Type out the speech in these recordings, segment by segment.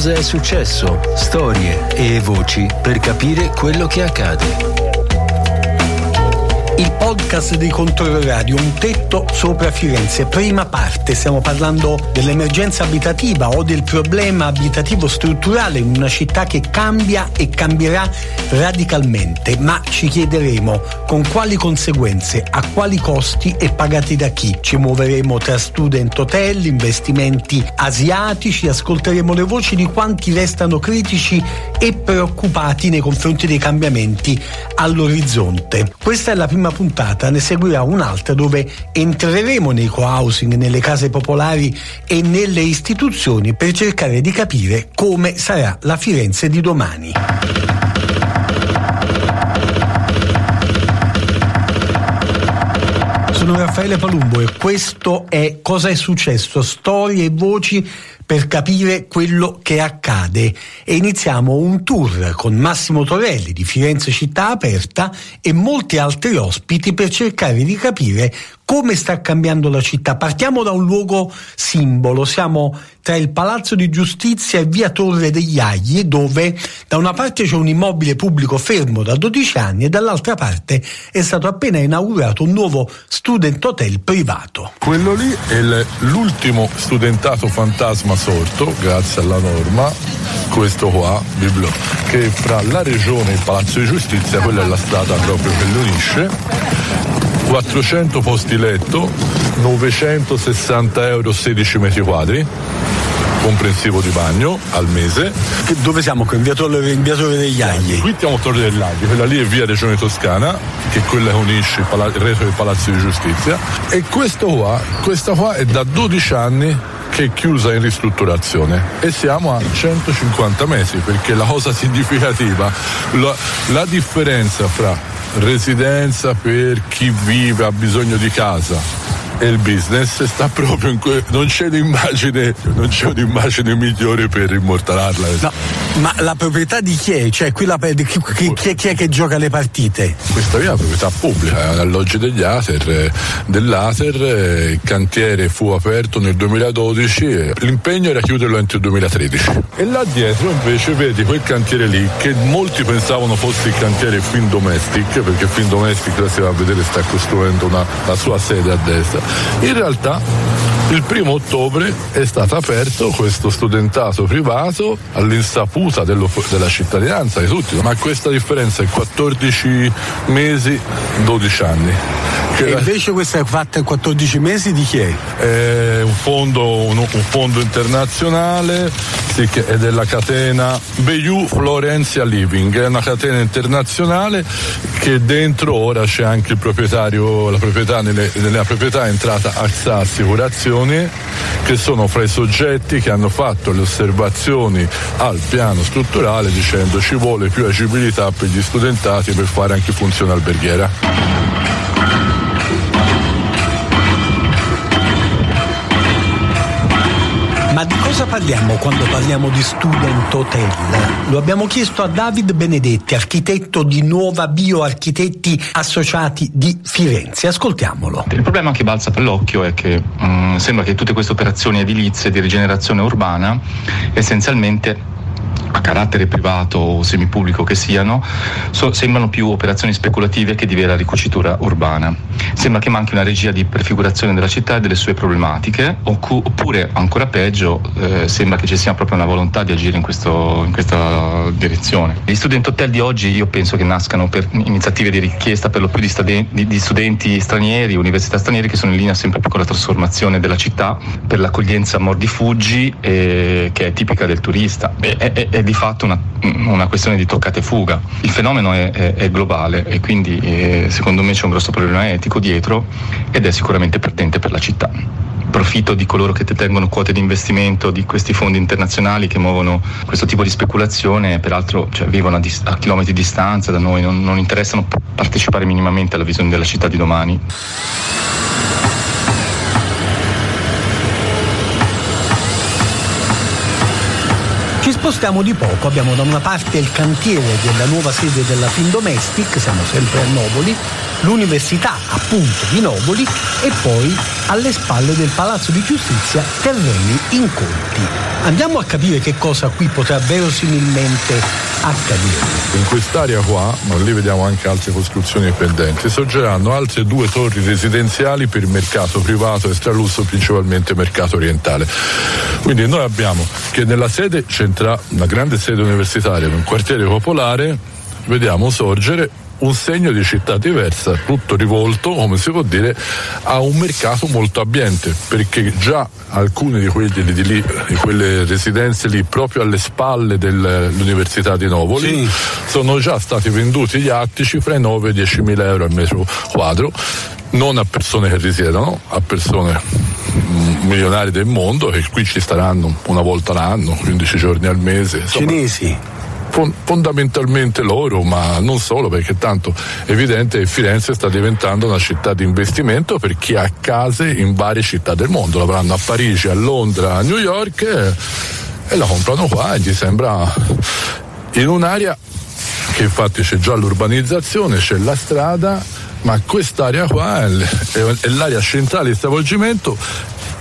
Cosa è successo? Storie e voci per capire quello che accade il podcast di Radio, un tetto sopra Firenze, prima parte, stiamo parlando dell'emergenza abitativa o del problema abitativo strutturale in una città che cambia e cambierà radicalmente, ma ci chiederemo con quali conseguenze, a quali costi e pagati da chi. Ci muoveremo tra student hotel, investimenti asiatici, ascolteremo le voci di quanti restano critici e preoccupati nei confronti dei cambiamenti all'orizzonte. Questa è la prima puntata, ne seguirà un'altra dove entreremo nei co-housing, nelle case popolari e nelle istituzioni per cercare di capire come sarà la Firenze di domani. Sono Raffaele Palumbo e questo è Cosa è successo? Storie e voci per capire quello che accade e iniziamo un tour con Massimo Torelli di Firenze Città Aperta e molti altri ospiti per cercare di capire come sta cambiando la città. Partiamo da un luogo simbolo, siamo tra il Palazzo di Giustizia e via Torre degli Agli, dove da una parte c'è un immobile pubblico fermo da 12 anni e dall'altra parte è stato appena inaugurato un nuovo student hotel privato. Quello lì è l'ultimo studentato fantasma sorto, grazie alla norma, questo qua, Biblio, che fra la regione e il Palazzo di Giustizia, quella è la strada proprio che lo unisce 400 posti letto, 960 euro 16 metri quadri comprensivo di bagno al mese. Dove siamo qui? In via Torre, in via Torre degli Agli? Qui siamo a Torre degli Agli, quella lì è via Regione Toscana, che è quella che unisce il, pala- il retro del Palazzo di Giustizia. E questo qua, questa qua è da 12 anni che è chiusa in ristrutturazione e siamo a 150 mesi perché la cosa significativa, la, la differenza fra residenza per chi vive, ha bisogno di casa e il business sta proprio in que- non c'è un'immagine non c'è un'immagine migliore per immortalarla no, ma la proprietà di chi è? cioè qui la, chi, chi, chi, chi, è che gioca le partite? questa è una proprietà pubblica alloggi degli Ater dell'Ater il cantiere fu aperto nel 2012 l'impegno era chiuderlo entro il 2013 e là dietro invece vedi quel cantiere lì che molti pensavano fosse il cantiere Fin Domestic perché Fin Domestic la si va a vedere sta costruendo una, la sua sede a destra in realtà il primo ottobre è stato aperto questo studentato privato all'insaputa della cittadinanza di tutti, ma questa differenza è 14 mesi, 12 anni. E invece questa è fatta in 14 mesi di chi è? È un fondo, un, un fondo internazionale sì, è della catena Bayou Florencia Living, è una catena internazionale che dentro ora c'è anche il proprietario, la proprietà, nelle, nella proprietà è entrata AXA Assicurazioni che sono fra i soggetti che hanno fatto le osservazioni al piano strutturale dicendo ci vuole più agibilità per gli studentati per fare anche funzione alberghiera. Cosa parliamo quando parliamo di student hotel? Lo abbiamo chiesto a David Benedetti, architetto di Nuova Bioarchitetti Associati di Firenze. Ascoltiamolo. Il problema che balza per l'occhio è che mh, mm, sembra che tutte queste operazioni edilizie di rigenerazione urbana essenzialmente a carattere privato o semipubblico che siano, so, sembrano più operazioni speculative che di vera ricucitura urbana. Sembra che manchi una regia di prefigurazione della città e delle sue problematiche, oppure ancora peggio, eh, sembra che ci sia proprio una volontà di agire in, questo, in questa direzione. Gli student hotel di oggi io penso che nascano per iniziative di richiesta per lo più di, studenti, di studenti stranieri, università straniere che sono in linea sempre più con la trasformazione della città per l'accoglienza mordi-fuggi eh, che è tipica del turista. È, è, è di fatto una, una, questione di toccate fuga. Il fenomeno è, è, è globale e quindi eh, secondo me c'è un grosso problema etico dietro ed è sicuramente perdente per la città profitto di coloro che detengono quote di investimento di questi fondi internazionali che muovono questo tipo di speculazione, peraltro cioè, vivono a, dis- a, chilometri di distanza da noi, non, non interessano partecipare minimamente alla visione della città di domani. Spostiamo di poco, abbiamo da una parte il cantiere della nuova sede della Findomestic, siamo sempre a Noboli, l'università appunto di Noboli e poi alle spalle del Palazzo di Giustizia terreni incolti. Andiamo a capire che cosa qui potrà verosimilmente accadere. In quest'area qua, ma lì vediamo anche altre costruzioni pendenti, sorgeranno altre due torri residenziali per il mercato privato e stralusso, principalmente mercato orientale. Quindi noi abbiamo che nella sede c'entra una grande sede universitaria, un quartiere popolare, vediamo sorgere un segno di città diversa, tutto rivolto, come si può dire, a un mercato molto ambiente, perché già alcune di, quelli, di, lì, di quelle residenze lì, proprio alle spalle dell'Università di Novoli, sì. sono già stati venduti gli attici fra i 9 e i 10 mila euro al metro quadro, non a persone che risiedono, a persone mm, milionari del mondo che qui ci staranno una volta l'anno, 15 giorni al mese. Insomma, Cinesi fondamentalmente loro, ma non solo, perché tanto è evidente che Firenze sta diventando una città di investimento per chi ha case in varie città del mondo, l'avranno a Parigi, a Londra, a New York e, e la comprano qua e gli sembra in un'area che infatti c'è già l'urbanizzazione, c'è la strada, ma quest'area qua è l'area centrale di stravolgimento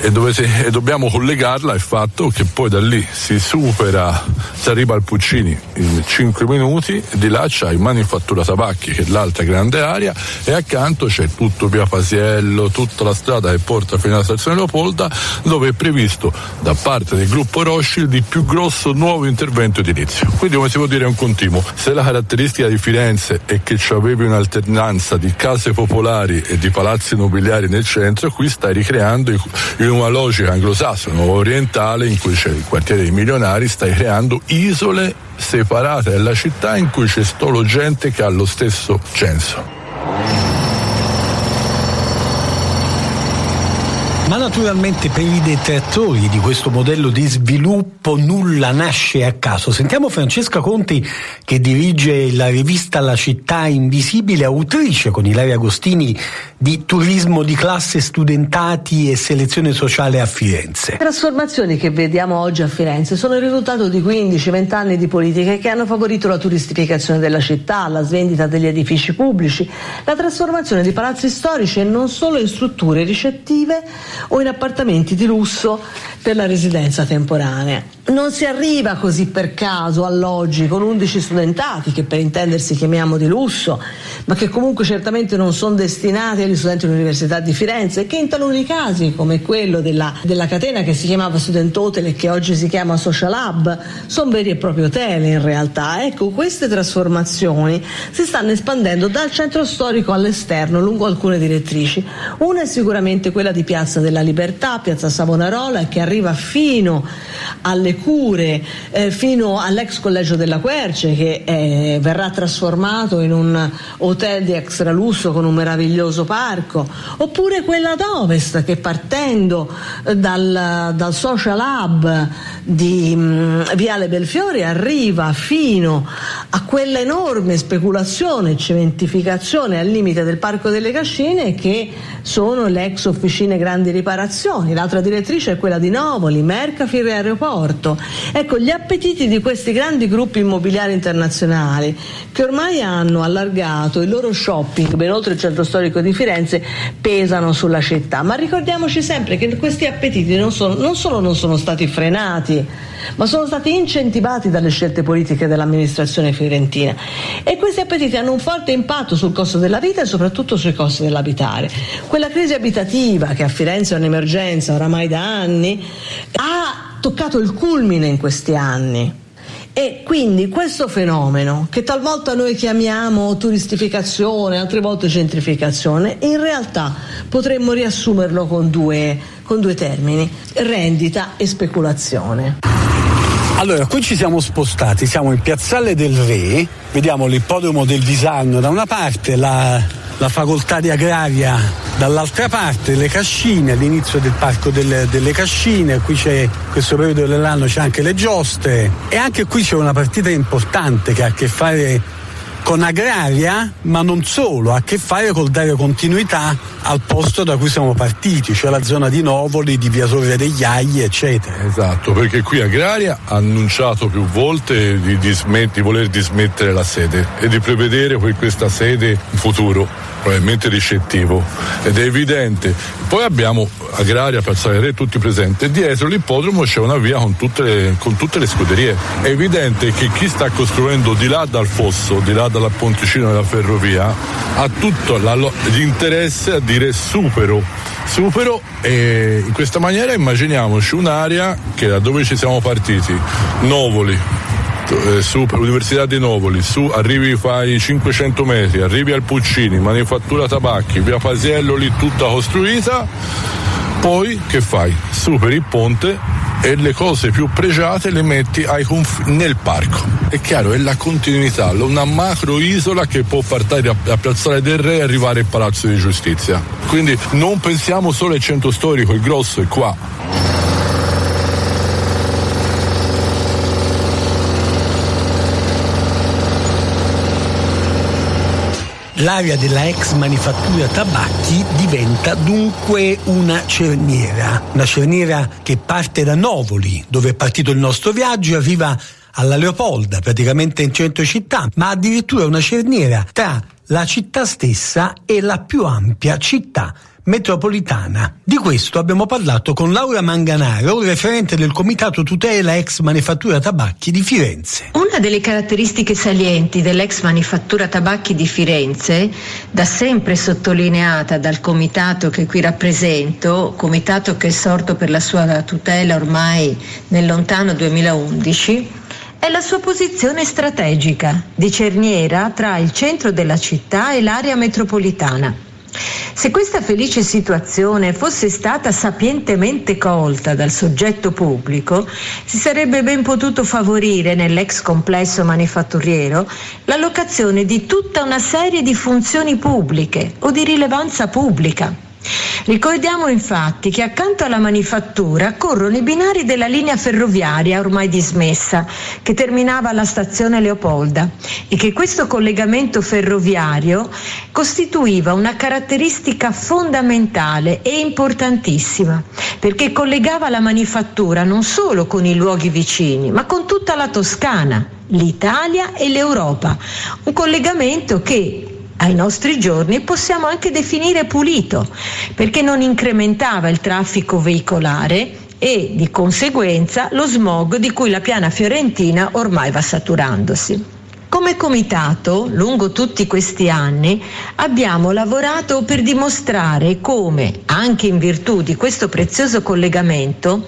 e, dovete, e, dobbiamo collegarla al fatto che poi da lì si supera, si arriva al Puccini in 5 minuti, di là c'hai Manifattura Tabacchi che è l'altra grande area e accanto c'è tutto Via Pasiello, tutta la strada che porta fino alla stazione Leopolda dove è previsto da parte del gruppo Rothschild il più grosso nuovo intervento edilizio. Quindi come si può dire è un continuo. Se la caratteristica di Firenze è che avevi un'alternanza di case popolari e di palazzi nobiliari nel centro, qui stai ricreando i, i in una logica anglosassone orientale in cui c'è il quartiere dei milionari, stai creando isole separate dalla città in cui c'è solo gente che ha lo stesso censo. Ma naturalmente per i detrattori di questo modello di sviluppo nulla nasce a caso. Sentiamo Francesca Conti che dirige la rivista La città invisibile, autrice con Ilaria Agostini di turismo di classe, studentati e selezione sociale a Firenze. Le trasformazioni che vediamo oggi a Firenze sono il risultato di 15-20 anni di politiche che hanno favorito la turistificazione della città, la svendita degli edifici pubblici, la trasformazione di palazzi storici e non solo in strutture ricettive o in appartamenti di lusso per la residenza temporanea. Non si arriva così per caso alloggi con 11 studentati, che per intendersi chiamiamo di lusso, ma che comunque certamente non sono destinati agli studenti dell'Università di Firenze e che in taluni casi, come quello della, della catena che si chiamava Student Hotel e che oggi si chiama Social Hub, sono veri e propri hotel in realtà. Ecco, queste trasformazioni si stanno espandendo dal centro storico all'esterno lungo alcune direttrici. Una è sicuramente quella di Piazza della Libertà, Piazza Savonarola, che arriva fino alle cure eh, fino all'ex collegio della Querce che eh, verrà trasformato in un hotel di extra lusso con un meraviglioso parco, oppure quella ad ovest che partendo eh, dal, dal, social hub di mh, mm, Viale Belfiore arriva fino a quella enorme speculazione cementificazione al limite del Parco delle Cascine che sono le ex officine grandi riparazioni. L'altra direttrice è quella di Novoli, Mercafir e Aeroporto. Ecco, gli appetiti di questi grandi gruppi immobiliari internazionali che ormai hanno allargato il loro shopping ben oltre il centro storico di Firenze pesano sulla città. Ma ricordiamoci sempre che questi appetiti non, sono, non solo non sono stati frenati, ma sono stati incentivati dalle scelte politiche dell'amministrazione fiorentina e questi appetiti hanno un forte impatto sul costo della vita e soprattutto sui costi dell'abitare. Quella crisi abitativa che a Firenze è un'emergenza oramai da anni ha toccato il culmine in questi anni. E quindi questo fenomeno, che talvolta noi chiamiamo turistificazione, altre volte gentrificazione, in realtà potremmo riassumerlo con due, con due termini, rendita e speculazione. Allora, qui ci siamo spostati, siamo in Piazzale del Re, vediamo l'ippodromo del Visagno da una parte, la, la facoltà di agraria dall'altra parte, le cascine, all'inizio del parco delle, delle cascine, qui c'è questo periodo dell'anno c'è anche le giostre e anche qui c'è una partita importante che ha a che fare con agraria, ma non solo, ha a che fare col dare continuità al posto da cui siamo partiti, cioè la zona di Novoli, di Via Torre degli Agli, eccetera. Esatto, perché qui Agraria ha annunciato più volte di, dismet- di voler dismettere la sede e di prevedere per questa sede in futuro probabilmente ricettivo ed è evidente. Poi abbiamo Agraria, Piazzale Re, tutti presenti e dietro l'ippodromo c'è una via con tutte, le, con tutte le scuderie. È evidente che chi sta costruendo di là dal fosso, di là dalla ponticina della ferrovia, ha tutto la, l'interesse a dire supero. Supero e in questa maniera immaginiamoci un'area che da dove ci siamo partiti, Novoli, eh, su per l'Università di Novoli, su arrivi fai 500 metri, arrivi al Puccini, Manifattura Tabacchi, via Pasiello lì tutta costruita, poi che fai? Superi il ponte e le cose più pregiate le metti conf- nel parco. È chiaro, è la continuità, una macro isola che può partire a, a Piazzale del Re e arrivare al Palazzo di Giustizia. Quindi non pensiamo solo al centro storico, il grosso è qua. L'area della ex manifattura tabacchi diventa dunque una cerniera, una cerniera che parte da Novoli, dove è partito il nostro viaggio, e arriva alla Leopolda, praticamente in centro città, ma addirittura una cerniera tra la città stessa e la più ampia città metropolitana. Di questo abbiamo parlato con Laura Manganaro, referente del Comitato Tutela Ex Manifattura Tabacchi di Firenze. Una delle caratteristiche salienti dell'ex Manifattura Tabacchi di Firenze, da sempre sottolineata dal comitato che qui rappresento, comitato che è sorto per la sua tutela ormai nel lontano 2011, è la sua posizione strategica di cerniera tra il centro della città e l'area metropolitana. Se questa felice situazione fosse stata sapientemente colta dal soggetto pubblico, si sarebbe ben potuto favorire nell'ex complesso manifatturiero l'allocazione di tutta una serie di funzioni pubbliche o di rilevanza pubblica Ricordiamo infatti che accanto alla manifattura corrono i binari della linea ferroviaria ormai dismessa che terminava alla stazione Leopolda e che questo collegamento ferroviario costituiva una caratteristica fondamentale e importantissima perché collegava la manifattura non solo con i luoghi vicini ma con tutta la Toscana, l'Italia e l'Europa, un collegamento che ai nostri giorni possiamo anche definire pulito, perché non incrementava il traffico veicolare e di conseguenza lo smog di cui la piana fiorentina ormai va saturandosi. Come comitato, lungo tutti questi anni, abbiamo lavorato per dimostrare come, anche in virtù di questo prezioso collegamento,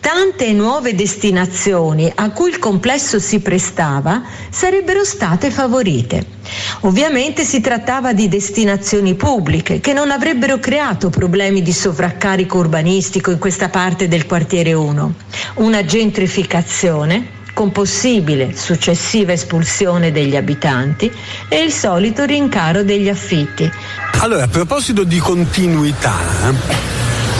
tante nuove destinazioni a cui il complesso si prestava sarebbero state favorite. Ovviamente si trattava di destinazioni pubbliche che non avrebbero creato problemi di sovraccarico urbanistico in questa parte del quartiere 1. Una gentrificazione con possibile successiva espulsione degli abitanti e il solito rincaro degli affitti. Allora, a proposito di continuità,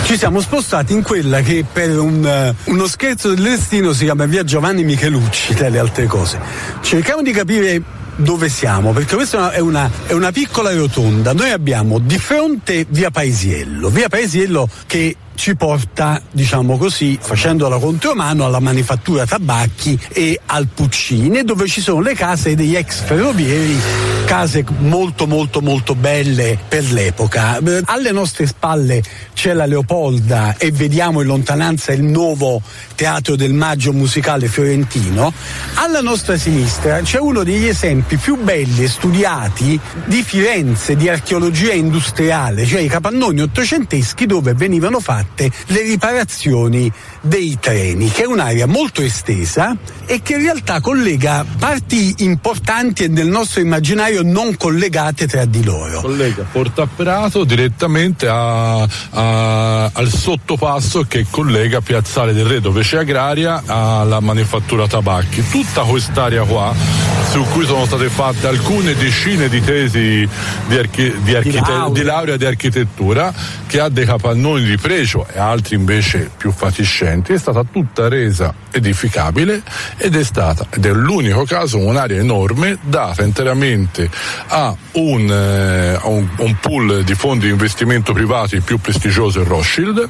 ci siamo spostati in quella che per un, uh, uno scherzo del destino si chiama via Giovanni Michelucci, tra le altre cose. Cerchiamo di capire dove siamo, perché questa è una, è una piccola rotonda. Noi abbiamo di fronte via Paesiello, via Paesiello che ci porta, diciamo così, facendo la contromano alla manifattura tabacchi e al Puccini, dove ci sono le case degli ex ferrovieri, case molto molto molto belle per l'epoca. Alle nostre spalle c'è la Leopolda e vediamo in lontananza il nuovo Teatro del Maggio musicale fiorentino. Alla nostra sinistra c'è uno degli esempi più belli e studiati di Firenze, di archeologia industriale, cioè i capannoni ottocenteschi dove venivano fatti fatte le riparazioni dei treni, che è un'area molto estesa e che in realtà collega parti importanti e nel nostro immaginario non collegate tra di loro. Collega Portapperato direttamente a, a, al sottopasso che collega Piazzale del Re dove c'è agraria alla manifattura tabacchi. Tutta quest'area qua su cui sono state fatte alcune decine di tesi di, archi, di, archite- di laurea di architettura che ha dei capannoni di pregio e altri invece più fatiscenti, è stata tutta resa edificabile ed è stata, ed è l'unico caso, un'area enorme data interamente a un, eh, a un, un pool di fondi di investimento privati più prestigioso, il Rothschild,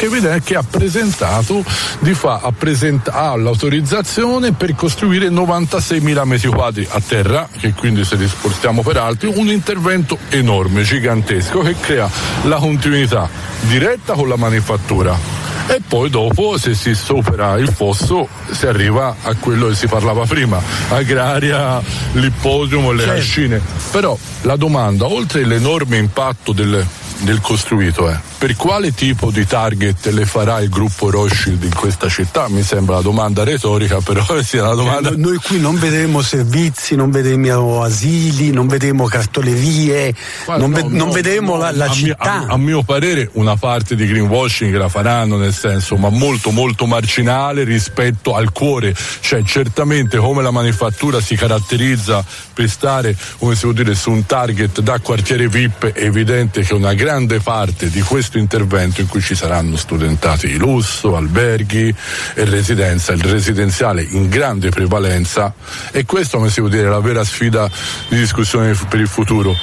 che, vede, che ha presentato di fa, ha presenta, ha l'autorizzazione per costruire 96.000 metri quadri a terra, che quindi se li spostiamo per altri, un intervento enorme, gigantesco, che crea la continuità diretta con la manifattura e poi dopo se si supera il fosso si arriva a quello che si parlava prima, agraria, l'ippodromo, le certo. ascine. Però la domanda, oltre l'enorme impatto del, del costruito è per quale tipo di target le farà il gruppo Rothschild in questa città? Mi sembra una domanda retorica, però sia una domanda. Eh, noi qui non vedremo servizi, non vedremo asili, non vedremo cartolerie, Guarda, non, no, ve- no, non, vedremo no, la, la a città. Mio, a, a, mio parere una parte di greenwashing la faranno, nel senso, ma molto molto marginale rispetto al cuore. Cioè, certamente come la manifattura si caratterizza per stare, come si può dire, su un target da quartiere VIP, è evidente che una grande parte di questo questo intervento in cui ci saranno studentati di lusso, alberghi e residenza, il residenziale in grande prevalenza e questo come si può dire è la vera sfida di discussione per il futuro.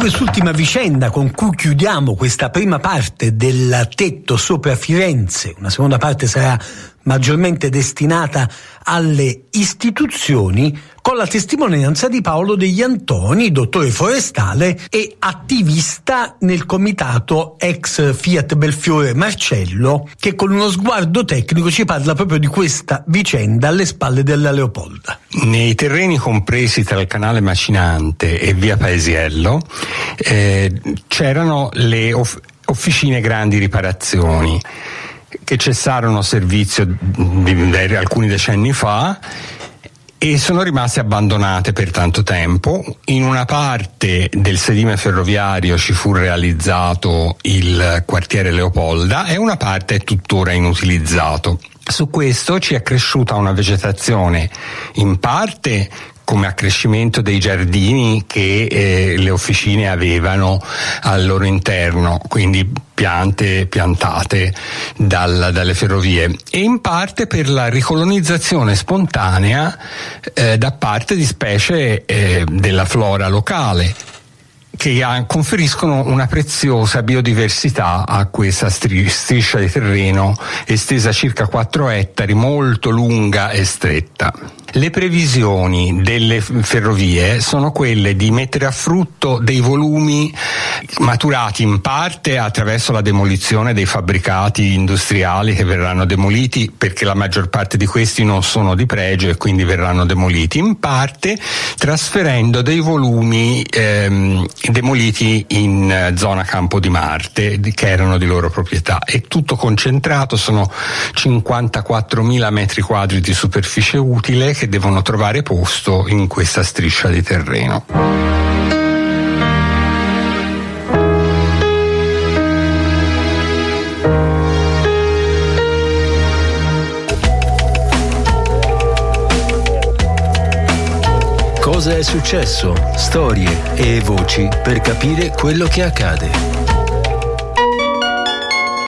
Quest'ultima vicenda con cui chiudiamo questa prima parte del tetto sopra Firenze, una seconda parte sarà maggiormente destinata alle istituzioni, con la testimonianza di Paolo degli Antoni, dottore forestale e attivista nel comitato ex Fiat Belfiore Marcello, che con uno sguardo tecnico ci parla proprio di questa vicenda alle spalle della Leopolda. Nei terreni compresi tra il canale Macinante e via Paesiello eh, c'erano le off- officine grandi riparazioni che cessarono servizio di, di, alcuni decenni fa e sono rimaste abbandonate per tanto tempo. In una parte del sedime ferroviario ci fu realizzato il quartiere Leopolda e una parte è tuttora inutilizzato. Su questo ci è cresciuta una vegetazione in parte come accrescimento dei giardini che eh, le officine avevano al loro interno, quindi piante piantate dal, dalle ferrovie e in parte per la ricolonizzazione spontanea eh, da parte di specie eh, della flora locale che conferiscono una preziosa biodiversità a questa striscia di terreno estesa circa 4 ettari, molto lunga e stretta. Le previsioni delle ferrovie sono quelle di mettere a frutto dei volumi maturati in parte attraverso la demolizione dei fabbricati industriali che verranno demoliti perché la maggior parte di questi non sono di pregio e quindi verranno demoliti, in parte trasferendo dei volumi ehm, demoliti in eh, zona Campo di Marte che erano di loro proprietà. È tutto concentrato, sono 54.000 metri quadri di superficie utile che devono trovare posto in questa striscia di terreno. Cosa è successo? Storie e voci per capire quello che accade.